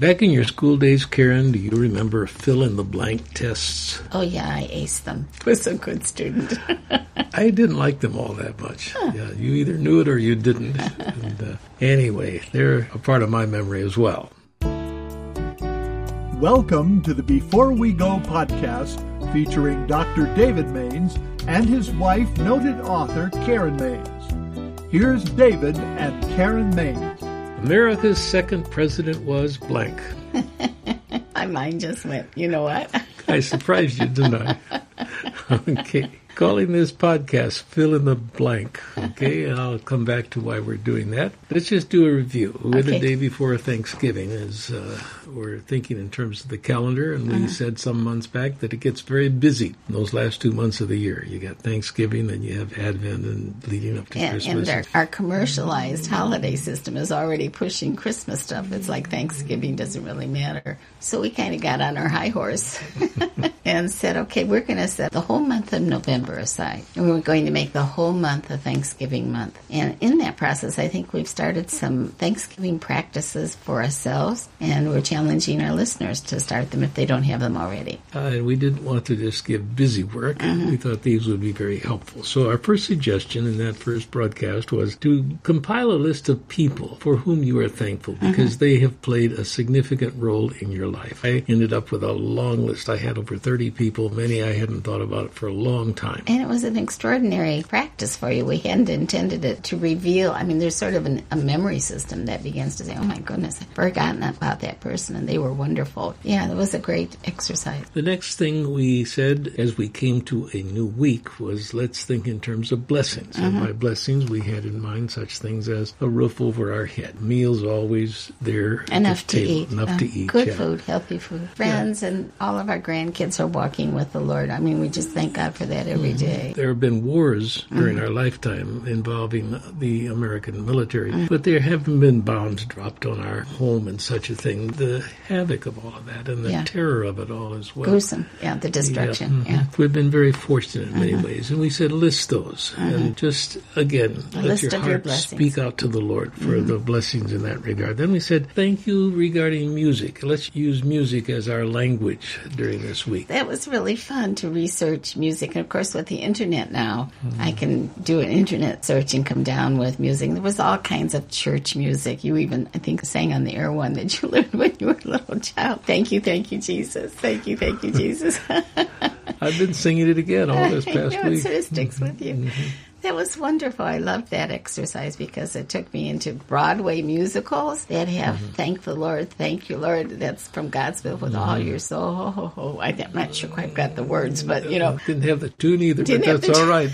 Back in your school days, Karen, do you remember fill in the blank tests? Oh, yeah, I aced them. I was a good student. I didn't like them all that much. Huh. Yeah, you either knew it or you didn't. and, uh, anyway, they're a part of my memory as well. Welcome to the Before We Go podcast featuring Dr. David Mains and his wife, noted author Karen Mains. Here's David and Karen Mains. America's second president was blank. My mind just went, you know what? I surprised you, didn't I? okay calling this podcast Fill in the Blank. Okay, I'll come back to why we're doing that. Let's just do a review. We're okay. the day before Thanksgiving, as uh, we're thinking in terms of the calendar, and we uh-huh. said some months back that it gets very busy in those last two months of the year. You got Thanksgiving, and you have Advent, and leading up to and, Christmas. And our, our commercialized holiday system is already pushing Christmas stuff. It's like Thanksgiving doesn't really matter. So we kind of got on our high horse and said, okay, we're going to set the whole month of November aside. And we were going to make the whole month a Thanksgiving month. And in that process, I think we've started some Thanksgiving practices for ourselves, and we're challenging our listeners to start them if they don't have them already. Uh, and we didn't want to just give busy work. Mm-hmm. We thought these would be very helpful. So our first suggestion in that first broadcast was to compile a list of people for whom you are thankful mm-hmm. because mm-hmm. they have played a significant role in your life. I ended up with a long list. I had over 30 people, many I hadn't thought about for a long time time. And it was an extraordinary practice for you. We hadn't intended it to reveal. I mean, there's sort of an, a memory system that begins to say, oh my goodness, I've forgotten about that person and they were wonderful. Yeah, it was a great exercise. The next thing we said as we came to a new week was let's think in terms of blessings. And mm-hmm. by blessings, we had in mind such things as a roof over our head, meals always there, enough to table, eat, enough uh, to eat, good yeah. food, healthy food, friends, yeah. and all of our grandkids are walking with the Lord. I mean, we just thank God for that every every day. There have been wars during mm-hmm. our lifetime involving the American military, mm-hmm. but there haven't been bombs dropped on our home and such a thing. The havoc of all of that and the yeah. terror of it all as well. Gruesome, yeah, the destruction. Yeah. Mm-hmm. yeah. We've been very fortunate in many mm-hmm. ways, and we said list those and mm-hmm. just again A let your heart your speak out to the Lord for mm-hmm. the blessings in that regard. Then we said thank you regarding music. Let's use music as our language during this week. That was really fun to research music, and of course with the internet now. Mm-hmm. I can do an internet search and come down with music. There was all kinds of church music. You even, I think, sang on the air one that you learned when you little child. Thank you, thank you, Jesus. Thank you, thank you, Jesus. I've been singing it again all this past know, week. It sort of sticks with you. Mm-hmm. That was wonderful. I loved that exercise because it took me into Broadway musicals that have mm-hmm. "Thank the Lord, Thank You, Lord." That's from Godspell with mm-hmm. all your soul. I'm not sure quite got the words, but you know, didn't have the tune either. But that's all right.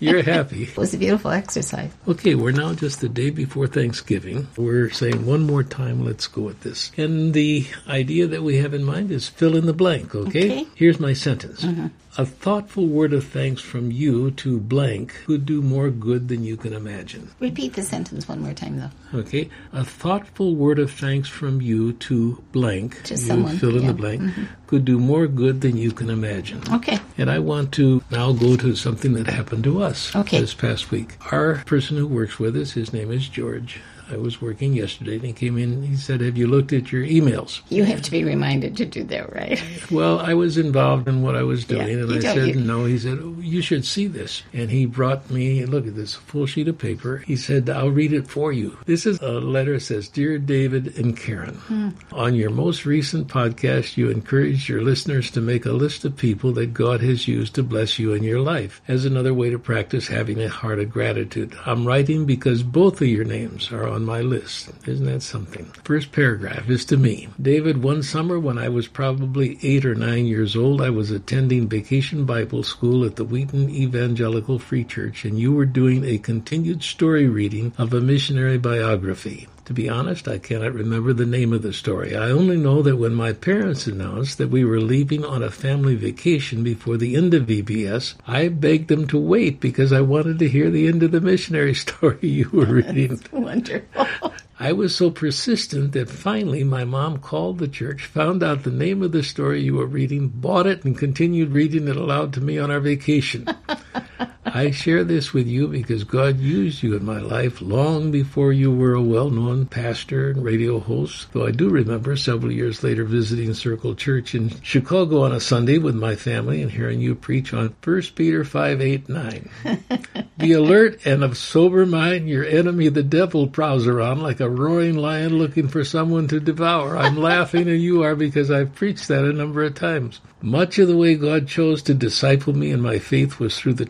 You're happy. It was a beautiful exercise. Okay, we're now just the day before Thanksgiving. We're saying one more time. Let's go with this. And the idea that we have in mind is fill in the blank. Okay. okay. Here's my sentence. Mm-hmm. A thoughtful word of thanks from you to blank could do more good than you can imagine. Repeat the sentence one more time, though. Okay. A thoughtful word of thanks from you to blank, to someone, fill in yeah. the blank, mm-hmm. could do more good than you can imagine. Okay. And I want to now go to something that happened to us okay. this past week. Our person who works with us, his name is George. I was working yesterday, and he came in. He said, "Have you looked at your emails?" You have to be reminded to do that, right? well, I was involved in what I was doing, yeah, and I said, you. "No." He said, oh, "You should see this." And he brought me. Look at this full sheet of paper. He said, "I'll read it for you." This is a letter. That says, "Dear David and Karen, hmm. on your most recent podcast, you encouraged your listeners to make a list of people that God has used to bless you in your life as another way to practice having a heart of gratitude. I'm writing because both of your names are on." On my list. Isn't that something? First paragraph is to me. David, one summer when I was probably eight or nine years old, I was attending vacation Bible school at the Wheaton Evangelical Free Church, and you were doing a continued story reading of a missionary biography. To be honest, I cannot remember the name of the story. I only know that when my parents announced that we were leaving on a family vacation before the end of VBS, I begged them to wait because I wanted to hear the end of the missionary story you were reading. wonderful. I was so persistent that finally my mom called the church, found out the name of the story you were reading, bought it, and continued reading it aloud to me on our vacation. I share this with you because God used you in my life long before you were a well known pastor and radio host. Though I do remember several years later visiting Circle Church in Chicago on a Sunday with my family and hearing you preach on 1 Peter 5 8 9. Be alert and of sober mind. Your enemy, the devil, prowls around like a roaring lion looking for someone to devour. I'm laughing, and you are because I've preached that a number of times. Much of the way God chose to disciple me in my faith was through the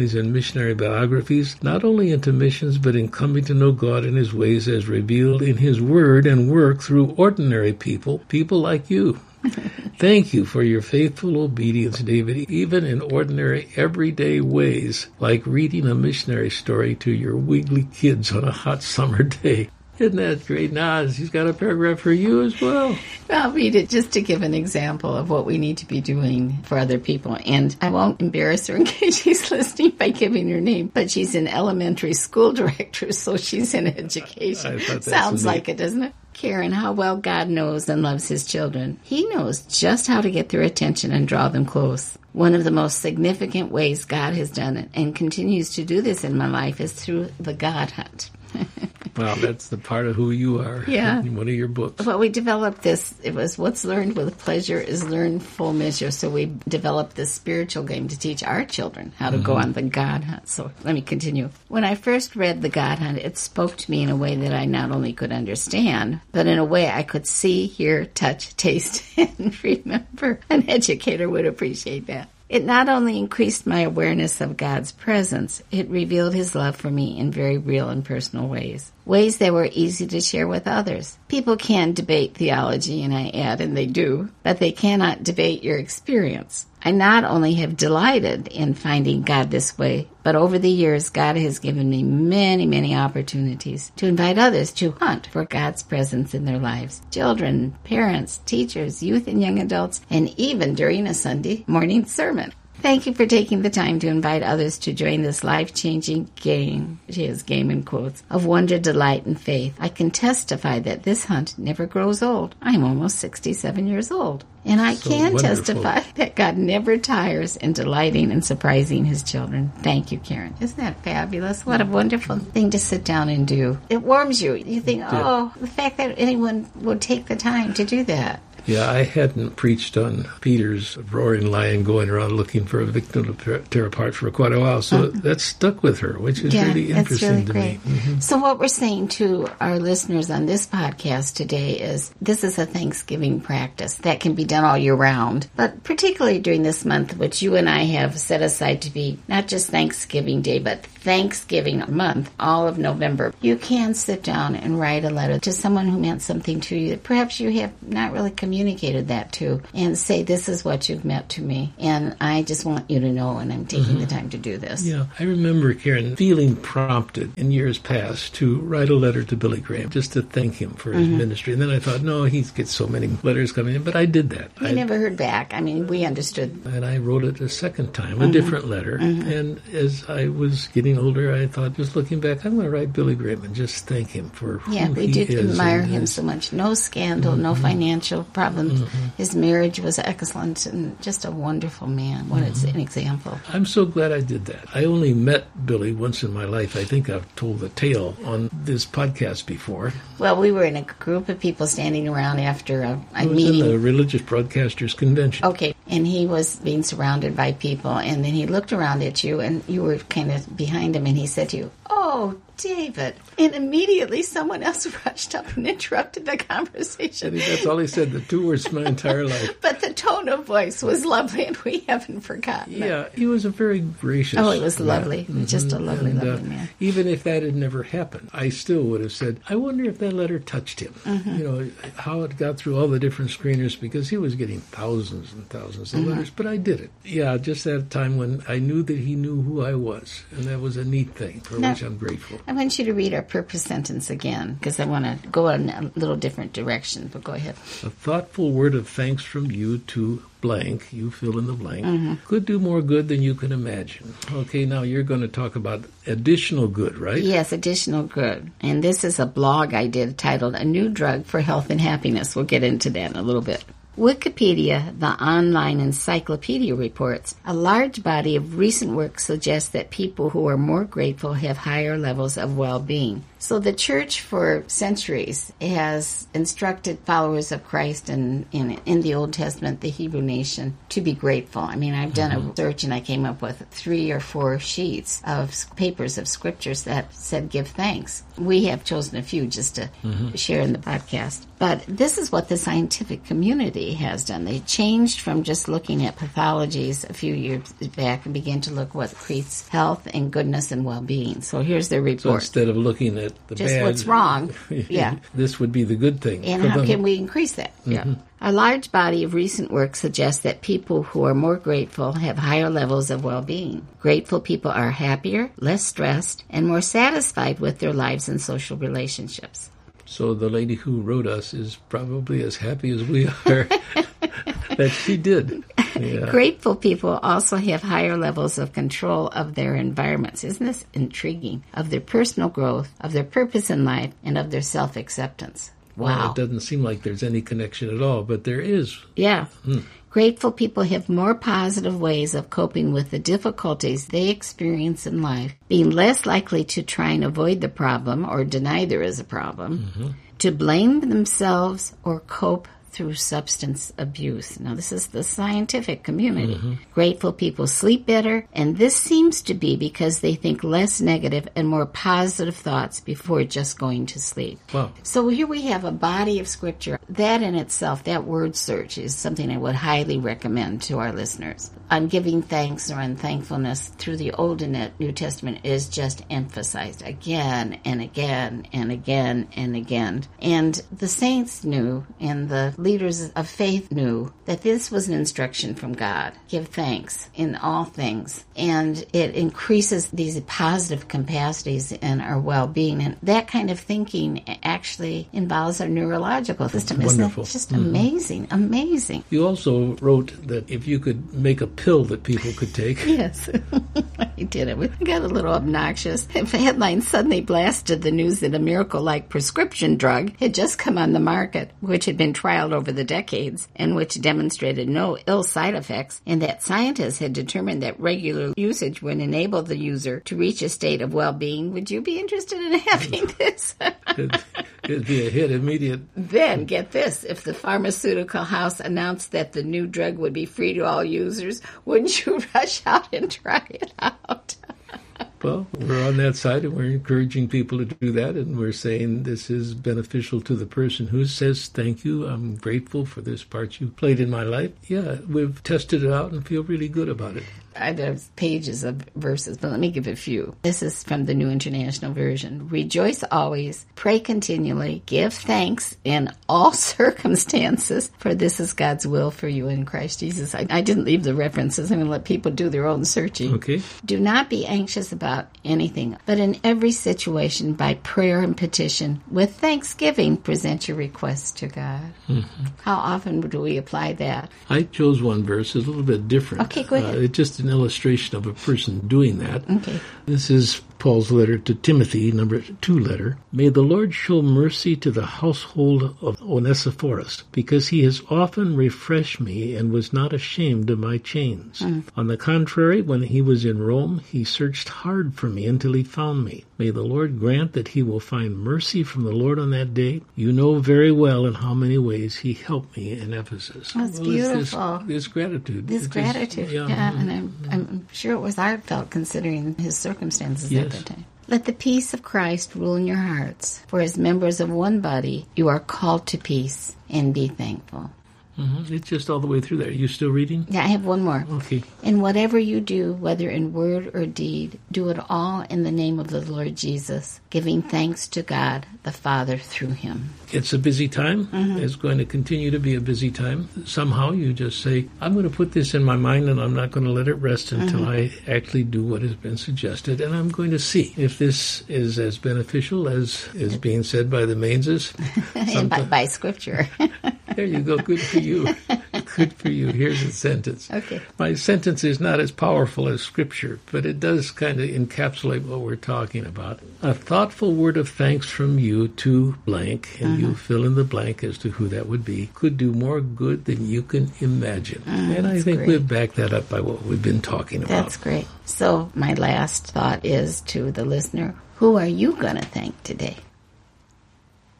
testimonies and missionary biographies, not only into missions, but in coming to know God and His ways as revealed in His Word and work through ordinary people, people like you. Thank you for your faithful obedience, David, even in ordinary, everyday ways, like reading a missionary story to your wiggly kids on a hot summer day. Isn't that great? Nas, he's got a paragraph for you as well. I'll read it just to give an example of what we need to be doing for other people. And I won't embarrass her in case she's listening by giving her name, but she's an elementary school director, so she's in education. Sounds like it, doesn't it? Karen, how well God knows and loves his children. He knows just how to get their attention and draw them close. One of the most significant ways God has done it and continues to do this in my life is through the God hunt. well, that's the part of who you are. Yeah. In one of your books. Well, we developed this. It was what's learned with pleasure is learned full measure. So we developed this spiritual game to teach our children how to mm-hmm. go on the God hunt. So let me continue. When I first read the God hunt, it spoke to me in a way that I not only could understand, but in a way I could see, hear, touch, taste, and remember. An educator would appreciate that. It not only increased my awareness of God's presence, it revealed His love for me in very real and personal ways. Ways that were easy to share with others. People can debate theology, and I add, and they do, but they cannot debate your experience. I not only have delighted in finding God this way, but over the years, God has given me many, many opportunities to invite others to hunt for God's presence in their lives. Children, parents, teachers, youth and young adults, and even during a Sunday morning sermon. Thank you for taking the time to invite others to join this life changing game, she has game in quotes, of wonder, delight, and faith. I can testify that this hunt never grows old. I am almost 67 years old. And I so can wonderful. testify that God never tires in delighting and surprising his children. Thank you, Karen. Isn't that fabulous? What a wonderful thing to sit down and do. It warms you. You think, oh, the fact that anyone would take the time to do that. Yeah, I hadn't preached on Peter's roaring lion going around looking for a victim to tear apart for quite a while, so uh, that stuck with her, which is yeah, really interesting really to great. me. Mm-hmm. So, what we're saying to our listeners on this podcast today is this is a Thanksgiving practice that can be done all year round, but particularly during this month, which you and I have set aside to be not just Thanksgiving Day, but Thanksgiving month, all of November. You can sit down and write a letter to someone who meant something to you that perhaps you have not really communicated communicated that to and say, This is what you've meant to me. And I just want you to know, and I'm taking mm-hmm. the time to do this. Yeah. I remember, Karen, feeling prompted in years past to write a letter to Billy Graham just to thank him for his mm-hmm. ministry. And then I thought, no, he gets so many letters coming in, but I did that. I never heard back. I mean, we understood. And I wrote it a second time, a mm-hmm. different letter. Mm-hmm. And as I was getting older, I thought, just looking back, I'm going to write Billy Graham and just thank him for yeah, we did admire him so much. No scandal, no mm-hmm. financial problems. Mm-hmm. His marriage was excellent and just a wonderful man. What mm-hmm. an example. I'm so glad I did that. I only met Billy once in my life. I think I've told the tale on this podcast before. Well, we were in a group of people standing around after a, a it was meeting. in the Religious Broadcasters Convention. Okay, and he was being surrounded by people, and then he looked around at you, and you were kind of behind him, and he said to you, "Oh, David. And immediately someone else rushed up and interrupted the conversation. I think that's all he said, the two words my entire life. but the tone of voice was lovely, and we haven't forgotten Yeah, he was a very gracious Oh, it was lovely. Mm-hmm. Just a lovely, and, lovely uh, man. Even if that had never happened, I still would have said, I wonder if that letter touched him. Mm-hmm. You know, how it got through all the different screeners, because he was getting thousands and thousands letters, but I did it. Yeah, just at a time when I knew that he knew who I was, and that was a neat thing for now, which I'm grateful. I want you to read our purpose sentence again because I want to go in a little different direction, but go ahead. A thoughtful word of thanks from you to blank, you fill in the blank, mm-hmm. could do more good than you can imagine. Okay, now you're going to talk about additional good, right? Yes, additional good. And this is a blog I did titled A New Drug for Health and Happiness. We'll get into that in a little bit. Wikipedia, the online encyclopedia, reports a large body of recent work suggests that people who are more grateful have higher levels of well being. So the church for centuries has instructed followers of Christ and in, in the Old Testament, the Hebrew nation, to be grateful. I mean, I've done a mm-hmm. search and I came up with three or four sheets of papers of scriptures that said give thanks. We have chosen a few just to mm-hmm. share in the podcast. But this is what the scientific community has done. They changed from just looking at pathologies a few years back and began to look what creates health and goodness and well-being. So here's their report. So instead of looking at the Just bad, what's wrong. Yeah. this would be the good thing. And how them. can we increase that? Mm-hmm. Yeah. A large body of recent work suggests that people who are more grateful have higher levels of well being. Grateful people are happier, less stressed, and more satisfied with their lives and social relationships. So the lady who wrote us is probably as happy as we are that she did. Yeah. Grateful people also have higher levels of control of their environments. Isn't this intriguing? Of their personal growth, of their purpose in life, and of their self acceptance. Well, Wow. it doesn't seem like there's any connection at all, but there is. Yeah. Hmm. Grateful people have more positive ways of coping with the difficulties they experience in life, being less likely to try and avoid the problem or deny there is a problem, mm-hmm. to blame themselves or cope through substance abuse. Now, this is the scientific community. Mm-hmm. Grateful people sleep better, and this seems to be because they think less negative and more positive thoughts before just going to sleep. Wow. So here we have a body of scripture. That in itself, that word search is something I would highly recommend to our listeners. On giving thanks or on thankfulness through the Old and New Testament is just emphasized again and again and again and again. And the saints knew and the leaders of faith knew that this was an instruction from God. Give thanks in all things. And it increases these positive capacities in our well-being. And that kind of thinking actually involves our neurological system. Isn't Wonderful. just mm-hmm. amazing? Amazing. You also wrote that if you could make a pill that people could take, Yes, I did it. It got a little obnoxious. If a headline suddenly blasted the news that a miracle-like prescription drug had just come on the market, which had been trialed over the decades and which demonstrated no ill side effects, and that scientists had determined that regular usage would enable the user to reach a state of well-being, would you be interested in having this? it'd, it'd be a hit immediate. Then, get this if the pharmaceutical house announced that the new drug would be free to all users, wouldn't you rush out and try it out? Well, we're on that side and we're encouraging people to do that. And we're saying this is beneficial to the person who says, Thank you. I'm grateful for this part you played in my life. Yeah, we've tested it out and feel really good about it. I have pages of verses, but let me give a few. This is from the New International Version. Rejoice always, pray continually, give thanks in all circumstances, for this is God's will for you in Christ Jesus. I, I didn't leave the references. I'm going to let people do their own searching. Okay? Do not be anxious about anything, but in every situation, by prayer and petition, with thanksgiving, present your requests to God. How often do we apply that? I chose one verse, it's a little bit different. Okay, go ahead. Uh, it's just an illustration of a person doing that. Okay. This is Paul's letter to Timothy, number two letter. May the Lord show mercy to the household of Onesiphorus, because he has often refreshed me and was not ashamed of my chains. Hmm. On the contrary, when he was in Rome, he searched hard for me until he found me. May the Lord grant that he will find mercy from the Lord on that day. You know very well in how many ways he helped me in Ephesus. That's Well, it's this- beautiful. This, gratitude. This It just- gratitude, yeah, and I'm, I'm sure it was heartfelt considering his circumstances Yes. at the time. Let the peace of Christ rule in your hearts, for as members of one body, you are called to peace, and be thankful. Mhm. It's just all the way through there. Are You still reading? Yeah, I have one more. Okay. And whatever you do, whether in word or deed, do it all in the name of the Lord Jesus, giving thanks to God the Father through him. It's a busy time. It's going to continue to be a busy time. Somehow you just say, I'm going to put this in my mind and I'm not going to let it rest until I actually do what has been suggested. And I'm going to see if this is as beneficial as is being said by the Mainses. and by, by scripture. There you go. Good for you. Good for you. Here's a sentence. Okay. My sentence is not as powerful as scripture, but it does kind of encapsulate what we're talking about. A thoughtful word of thanks from you to blank, and Uh-huh. you fill in the blank as to who that would be, could do more good than you can imagine. and I think great. we've backed that up by what we've been talking about. That's great. So, my last thought is to the listener who are you going to thank today?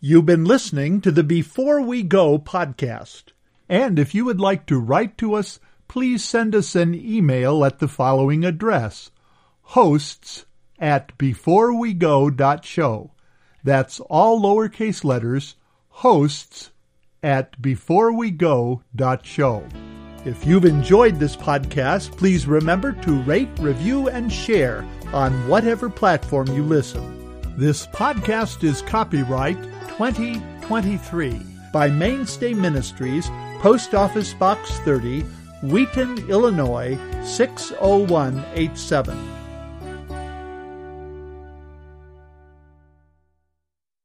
You've been listening to the Before We Go podcast. And if you would like to write to us, please send us an email at the following address hosts at beforewego.show. That's all lowercase letters, hosts at beforewego.show. If you've enjoyed this podcast, please remember to rate, review, and share on whatever platform you listen. This podcast is copyright 2023 by Mainstay Ministries, Post Office Box 30, Wheaton, Illinois 60187.